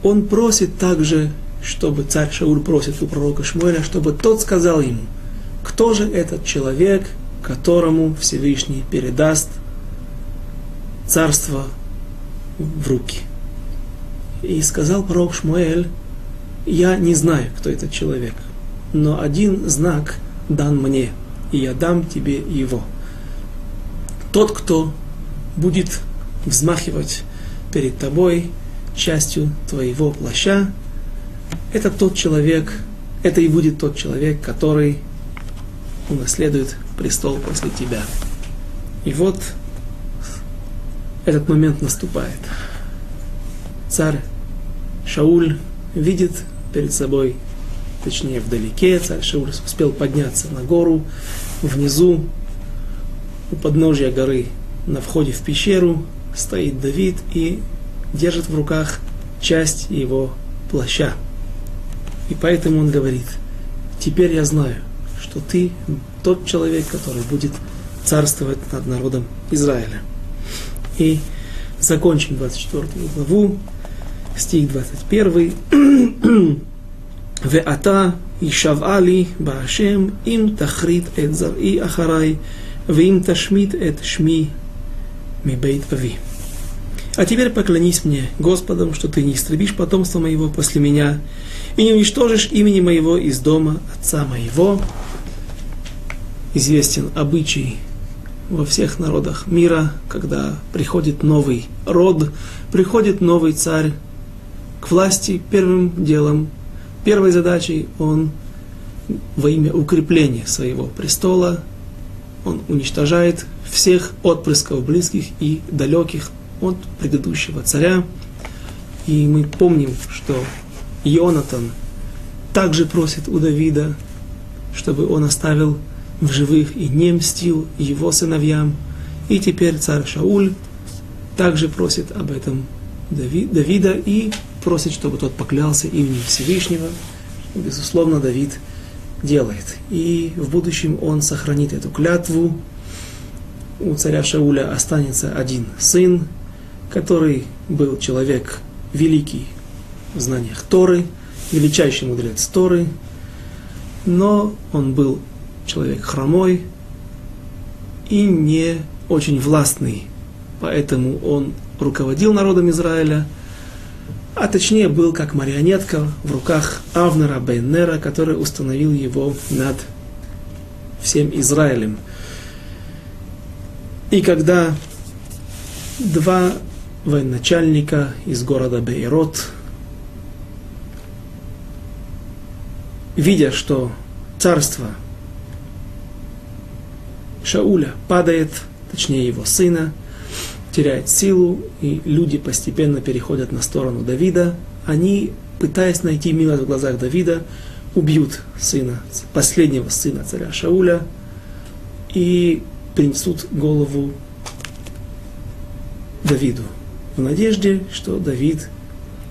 он просит также, чтобы царь Шауль просит у пророка Шмуэля, чтобы тот сказал ему, кто же этот человек, которому Всевышний передаст царство в руки. И сказал пророк Шмуэль, я не знаю, кто этот человек, но один знак дан мне, и я дам тебе его. Тот, кто будет взмахивать перед тобой частью твоего плаща, это тот человек, это и будет тот человек, который унаследует престол после тебя. И вот этот момент наступает. Царь Шауль видит перед собой, точнее вдалеке, царь Шауль успел подняться на гору, внизу, у подножия горы, на входе в пещеру, стоит Давид и держит в руках часть его плаща. И поэтому он говорит, теперь я знаю, что ты тот человек, который будет царствовать над народом Израиля И закончим 24 главу, стих 21. ואתה ישבעה לי בהשם אם תחריט את זרעי אחריי ואם תשמיט את שמי מבית אבי. А теперь поклонись мне, Господом, что ты не истребишь потомство моего после меня, и не уничтожишь имени моего из дома отца моего. Известен обычай во всех народах мира, когда приходит новый род, приходит новый царь к власти, первым делом, первой задачей он во имя укрепления своего престола, он уничтожает всех отпрысков близких и далеких от предыдущего царя. И мы помним, что Йонатан также просит у Давида, чтобы он оставил в живых и не мстил его сыновьям. И теперь царь Шауль также просит об этом Давида и просит, чтобы тот поклялся именем Всевышнего. Безусловно, Давид делает. И в будущем он сохранит эту клятву. У царя Шауля останется один сын, который был человек великий в знаниях Торы, величайший мудрец Торы, но он был человек хромой и не очень властный. Поэтому он руководил народом Израиля, а точнее был как марионетка в руках Авнера Бейнера, который установил его над всем Израилем. И когда два военачальника из города Бейрот, видя, что царство Шауля падает, точнее его сына, теряет силу, и люди постепенно переходят на сторону Давида. Они, пытаясь найти милость в глазах Давида, убьют сына, последнего сына царя Шауля и принесут голову Давиду в надежде, что Давид,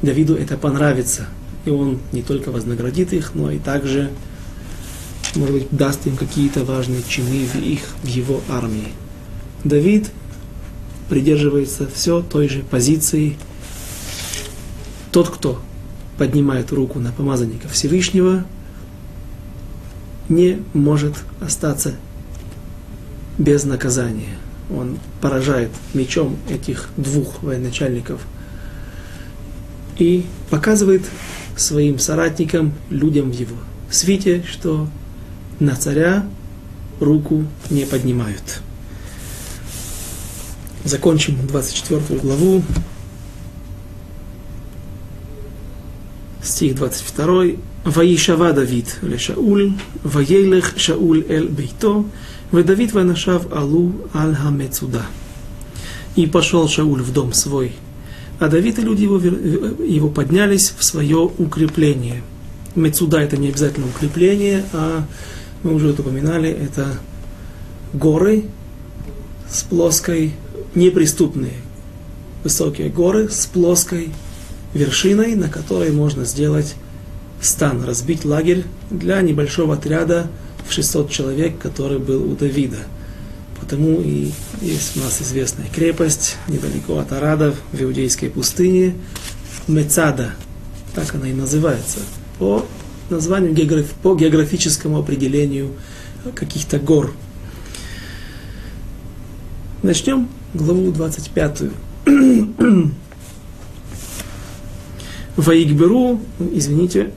Давиду это понравится, и он не только вознаградит их, но и также может быть, даст им какие-то важные чины в их, в его армии. Давид придерживается все той же позиции. Тот, кто поднимает руку на помазанника Всевышнего, не может остаться без наказания. Он поражает мечом этих двух военачальников и показывает своим соратникам, людям в его свите, что на царя руку не поднимают. Закончим 24 главу. стих 22. «Ваишава Давид ле Шауль, ваейлех Шауль эль бейто, Давид ванашав алу аль хамецуда». И пошел Шауль в дом свой, а Давид и люди его, его поднялись в свое укрепление. Мецуда это не обязательно укрепление, а мы уже это упоминали, это горы с плоской, неприступные, высокие горы с плоской вершиной, на которой можно сделать стан, разбить лагерь для небольшого отряда в 600 человек, который был у Давида. Потому и есть у нас известная крепость недалеко от Арада, в Иудейской пустыне, Мецада, так она и называется, по названием по географическому определению каких-то гор. Начнем главу 25. Ваигберу, извините,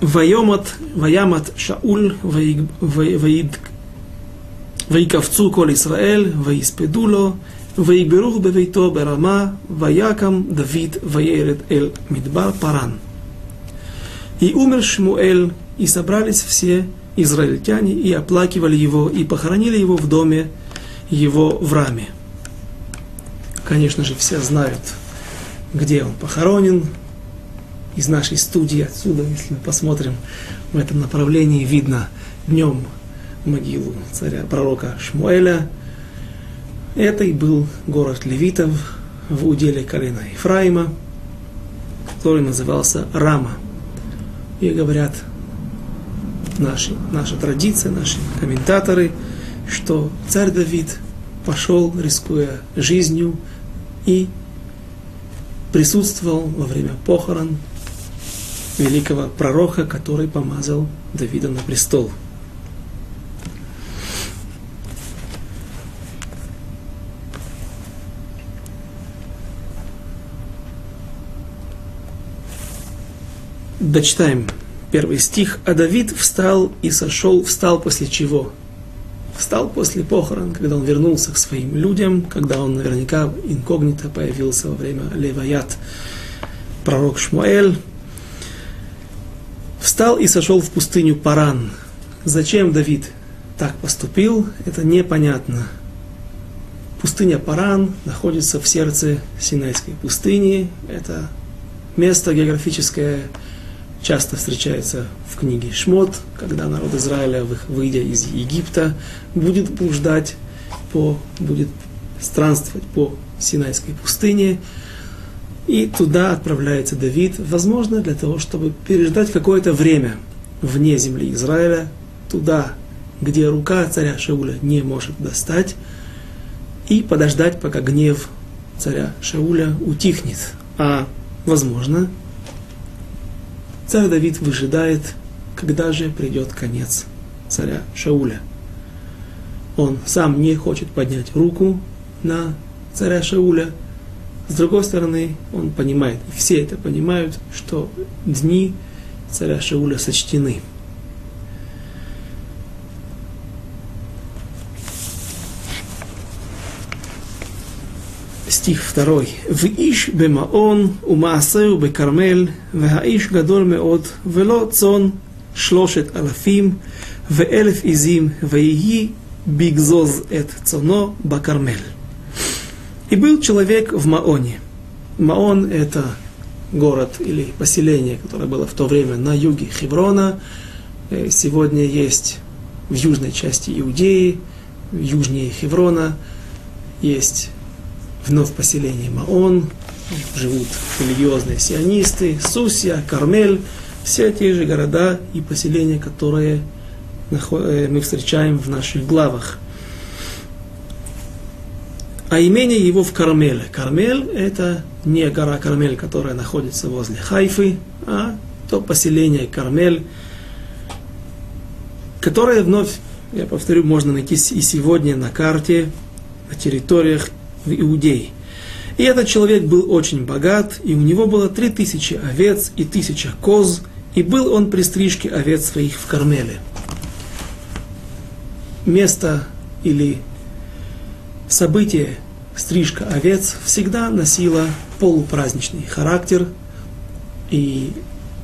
Вайомат, Ваямат Шауль, Ваиковцу Коль Исраэль, Ваиспедуло, Ваигберу Бевейто Берама, Ваякам Давид Ваерет Эль Мидбар Паран. И умер Шмуэль, и собрались все израильтяне, и оплакивали его, и похоронили его в доме его в Раме. Конечно же, все знают, где он похоронен. Из нашей студии отсюда, если мы посмотрим в этом направлении, видно днем могилу царя пророка Шмуэля. Это и был город левитов в уделе колена Ефраима, который назывался Рама. И говорят наши, наша традиция, наши комментаторы, что царь Давид пошел, рискуя жизнью, и присутствовал во время похорон великого пророка, который помазал Давида на престол – Дочитаем первый стих. А Давид встал и сошел, встал после чего? Встал после похорон, когда он вернулся к своим людям, когда он наверняка инкогнито появился во время Леваят, пророк Шмуэль. Встал и сошел в пустыню Паран. Зачем Давид так поступил, это непонятно. Пустыня Паран находится в сердце Синайской пустыни. Это место географическое, часто встречается в книге Шмот, когда народ Израиля, выйдя из Египта, будет блуждать по, будет странствовать по Синайской пустыне, и туда отправляется Давид, возможно, для того, чтобы переждать какое-то время вне земли Израиля, туда, где рука царя Шауля не может достать, и подождать, пока гнев царя Шауля утихнет. А, возможно, Царь Давид выжидает, когда же придет конец царя Шауля. Он сам не хочет поднять руку на царя Шауля. С другой стороны, он понимает, все это понимают, что дни царя Шауля сочтены – стих второй. В иш бемаон умаасеу бекармел, והאיש גדול מאוד, ולא צאן שלושת אלפים ואלף עזים, ויהי бигзоз эт цоно бакармель. И был человек в Маоне. Маон – это город или поселение, которое было в то время на юге Хеврона. Сегодня есть в южной части Иудеи, южнее Хеврона, есть вновь поселение Маон, живут религиозные сионисты, Сусия, Кармель, все те же города и поселения, которые э, мы встречаем в наших главах. А имение его в Кармеле. Кармель – это не гора Кармель, которая находится возле Хайфы, а то поселение Кармель, которое вновь, я повторю, можно найти и сегодня на карте, на территориях в Иудее. И этот человек был очень богат, и у него было три тысячи овец и тысяча коз, и был он при стрижке овец своих в Кармеле. Место или событие стрижка овец всегда носило полупраздничный характер, и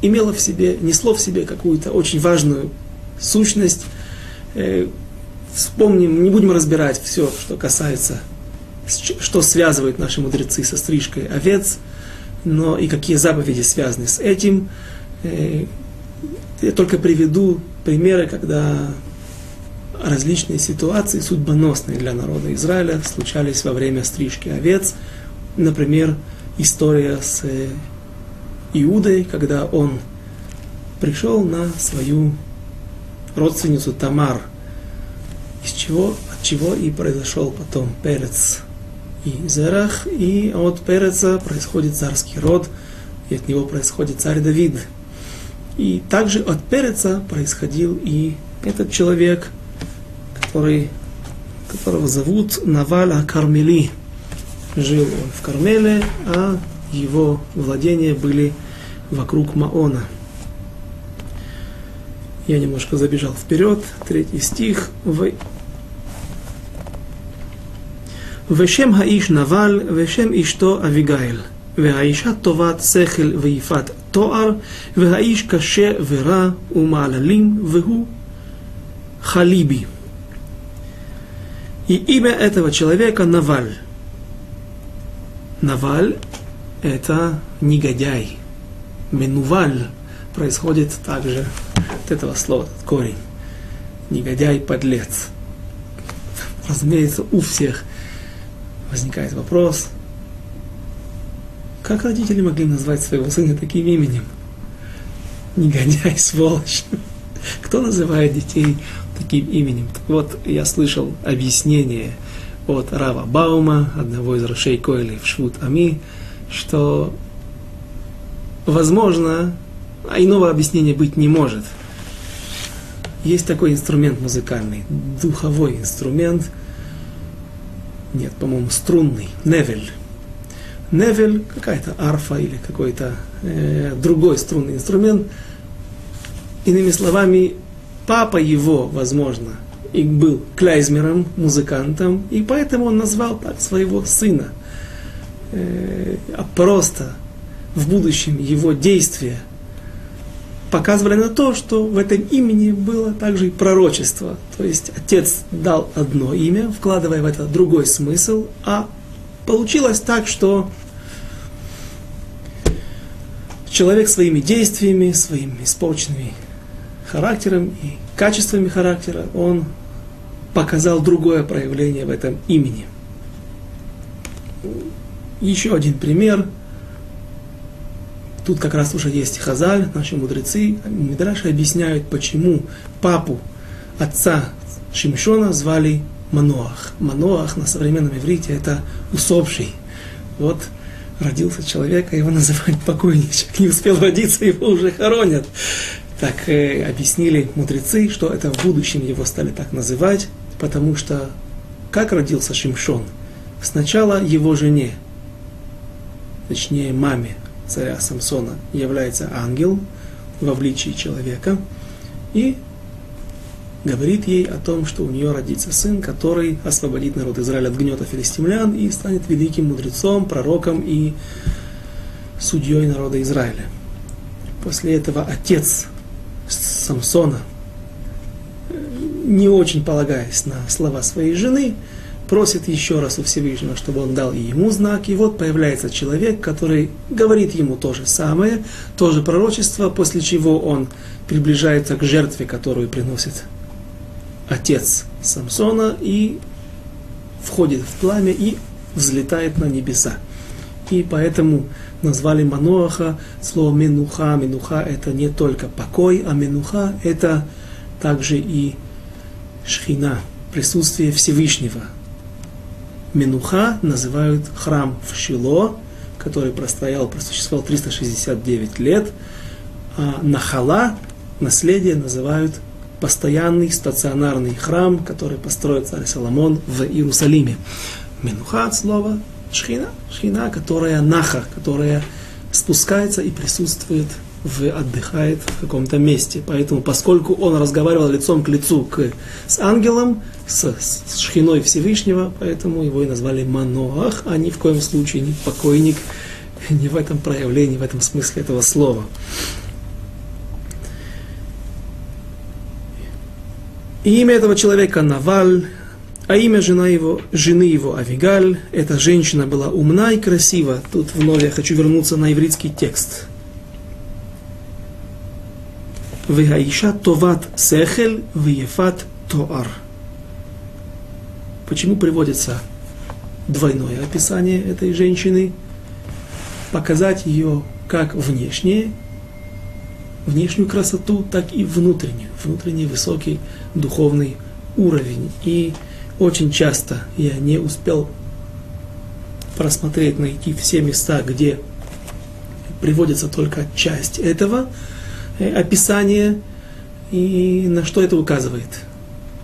имело в себе, несло в себе какую-то очень важную сущность. Э, вспомним, не будем разбирать все, что касается, что связывает наши мудрецы со стрижкой овец, но и какие заповеди связаны с этим. Э, я только приведу примеры, когда различные ситуации, судьбоносные для народа Израиля, случались во время стрижки овец. Например, история с э, Иудой, когда он пришел на свою родственницу Тамар, из чего, от чего и произошел потом Перец и Зерах, и от Переца происходит царский род, и от него происходит царь Давид. И также от Переца происходил и этот человек, который, которого зовут Наваля Кармели. Жил он в Кармеле, а его владения были вокруг Маона. Я немножко забежал вперед, третий стих. В... ושם האיש נבל, ושם אשתו אביגיל. והאישה טובת שכל ויפת תואר, והאיש קשה ורע ומעללים, והוא халиби. И имя этого человека Наваль. Наваль – это негодяй. Менуваль происходит также от этого слова, от корень. Негодяй, подлец. Разумеется, у всех возникает вопрос, как родители могли назвать своего сына таким именем? Негодяй, сволочь. Кто называет детей таким именем? Так вот, я слышал объяснение от Рава Баума, одного из Рашей Койли в Швуд Ами, что, возможно, а иного объяснения быть не может. Есть такой инструмент музыкальный, духовой инструмент, нет, по-моему, струнный, невель. Невель, какая-то арфа или какой-то э, другой струнный инструмент. Иными словами, папа его, возможно, и был клейзмером, музыкантом, и поэтому он назвал так своего сына. Э, а просто в будущем его действия показывали на то, что в этом имени было также и пророчество. То есть отец дал одно имя, вкладывая в это другой смысл, а Получилось так, что человек своими действиями, своим испорченными характером и качествами характера, он показал другое проявление в этом имени. Еще один пример. Тут как раз уже есть Хазаль, наши мудрецы, Мидраши объясняют, почему папу отца Шимшона звали Маноах. Маноах на современном иврите это усопший. Вот родился человек, а его называют покойничек. Не успел родиться, его уже хоронят. Так э, объяснили мудрецы, что это в будущем его стали так называть, потому что как родился Шимшон? Сначала его жене, точнее маме царя Самсона, является ангел в обличии человека, и говорит ей о том, что у нее родится сын, который освободит народ Израиля от гнета филистимлян и станет великим мудрецом, пророком и судьей народа Израиля. После этого отец Самсона, не очень полагаясь на слова своей жены, просит еще раз у Всевышнего, чтобы он дал ему знак. И вот появляется человек, который говорит ему то же самое, то же пророчество, после чего он приближается к жертве, которую приносит отец Самсона и входит в пламя и взлетает на небеса. И поэтому назвали Маноаха слово Менуха. Менуха это не только покой, а Менуха это также и Шхина, присутствие Всевышнего. Менуха называют храм в Шило, который простоял, просуществовал 369 лет, а Нахала, наследие, называют постоянный стационарный храм, который построил царь Соломон в Иерусалиме. Менуха от слова шхина, шхина, которая наха, которая спускается и присутствует в, отдыхает в каком-то месте. Поэтому, поскольку он разговаривал лицом к лицу к, с ангелом, с, с шхиной Всевышнего, поэтому его и назвали Маноах, а ни в коем случае не покойник, не в этом проявлении, в этом смысле этого слова. И имя этого человека Наваль, а имя жена его, жены его Авигаль. Эта женщина была умна и красива. Тут вновь я хочу вернуться на еврейский текст – Вегаиша товат сехель веефат тоар. Почему приводится двойное описание этой женщины? Показать ее как внешне, внешнюю красоту, так и внутреннюю, внутренний высокий духовный уровень. И очень часто я не успел просмотреть, найти все места, где приводится только часть этого – описание и на что это указывает.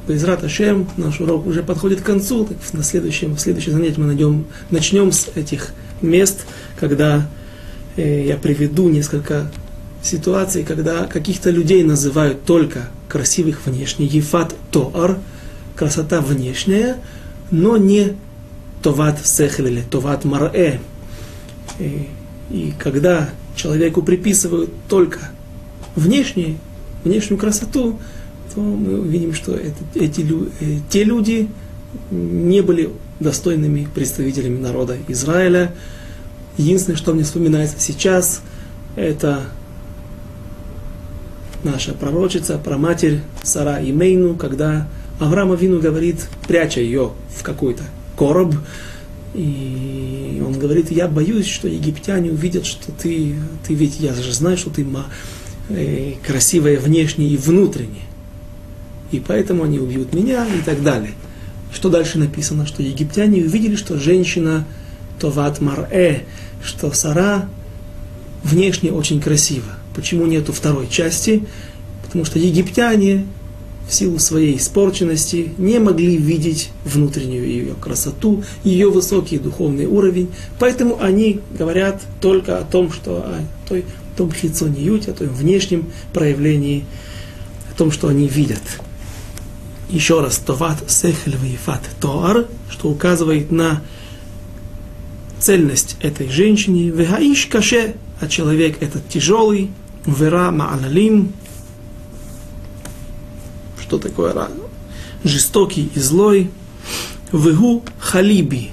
Безрат Ашем, наш урок уже подходит к концу, так на следующем, в следующем занятии мы найдем, начнем с этих мест, когда э, я приведу несколько ситуаций, когда каких-то людей называют только красивых внешне, ефат тоар, красота внешняя, но не товат сехель или товат марэ. И, э, и когда человеку приписывают только внешне, внешнюю красоту, то мы видим, что это, эти, э, те люди не были достойными представителями народа Израиля. Единственное, что мне вспоминается сейчас, это наша пророчица, про матерь Сара Имейну, когда Авраам Авину говорит, пряча ее в какой-то короб, и он говорит, я боюсь, что египтяне увидят, что ты, ты ведь, я же знаю, что ты Э, красивое внешне и внутренне. И поэтому они убьют меня и так далее. Что дальше написано? Что египтяне увидели, что женщина Товат Марэ, что Сара внешне очень красива. Почему нету второй части? Потому что египтяне в силу своей испорченности не могли видеть внутреннюю ее красоту, ее высокий духовный уровень. Поэтому они говорят только о том, что о той том хицониюте, о том внешнем проявлении, о том, что они видят. Еще раз, товат сехель вейфат тоар, что указывает на цельность этой женщины. Вегаиш каше, а человек этот тяжелый. Вера ма'алалим. Что такое ра? Жестокий и злой. Вегу халиби,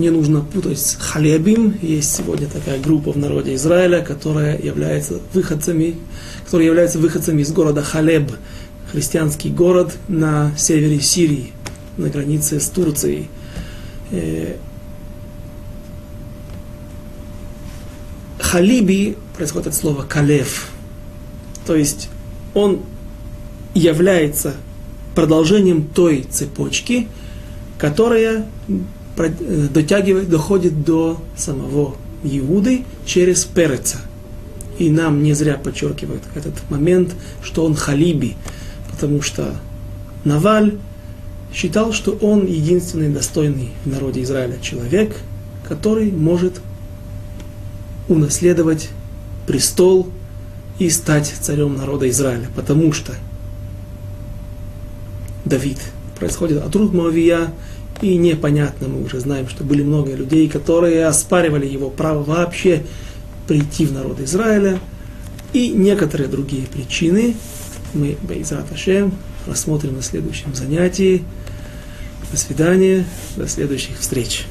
не нужно путать с халебим. Есть сегодня такая группа в народе Израиля, которая является выходцами, которые являются выходцами из города Халеб, христианский город на севере Сирии, на границе с Турцией. Э, халиби происходит от слова калев, то есть он является продолжением той цепочки, которая дотягивает, доходит до самого Иуды через Переца. И нам не зря подчеркивают этот момент, что он халиби, потому что Наваль считал, что он единственный достойный в народе Израиля человек, который может унаследовать престол и стать царем народа Израиля, потому что Давид происходит от рук Моавия, и непонятно, мы уже знаем, что были много людей, которые оспаривали его право вообще прийти в народ Израиля. И некоторые другие причины мы, Бейзрат Ашем, рассмотрим на следующем занятии. До свидания, до следующих встреч.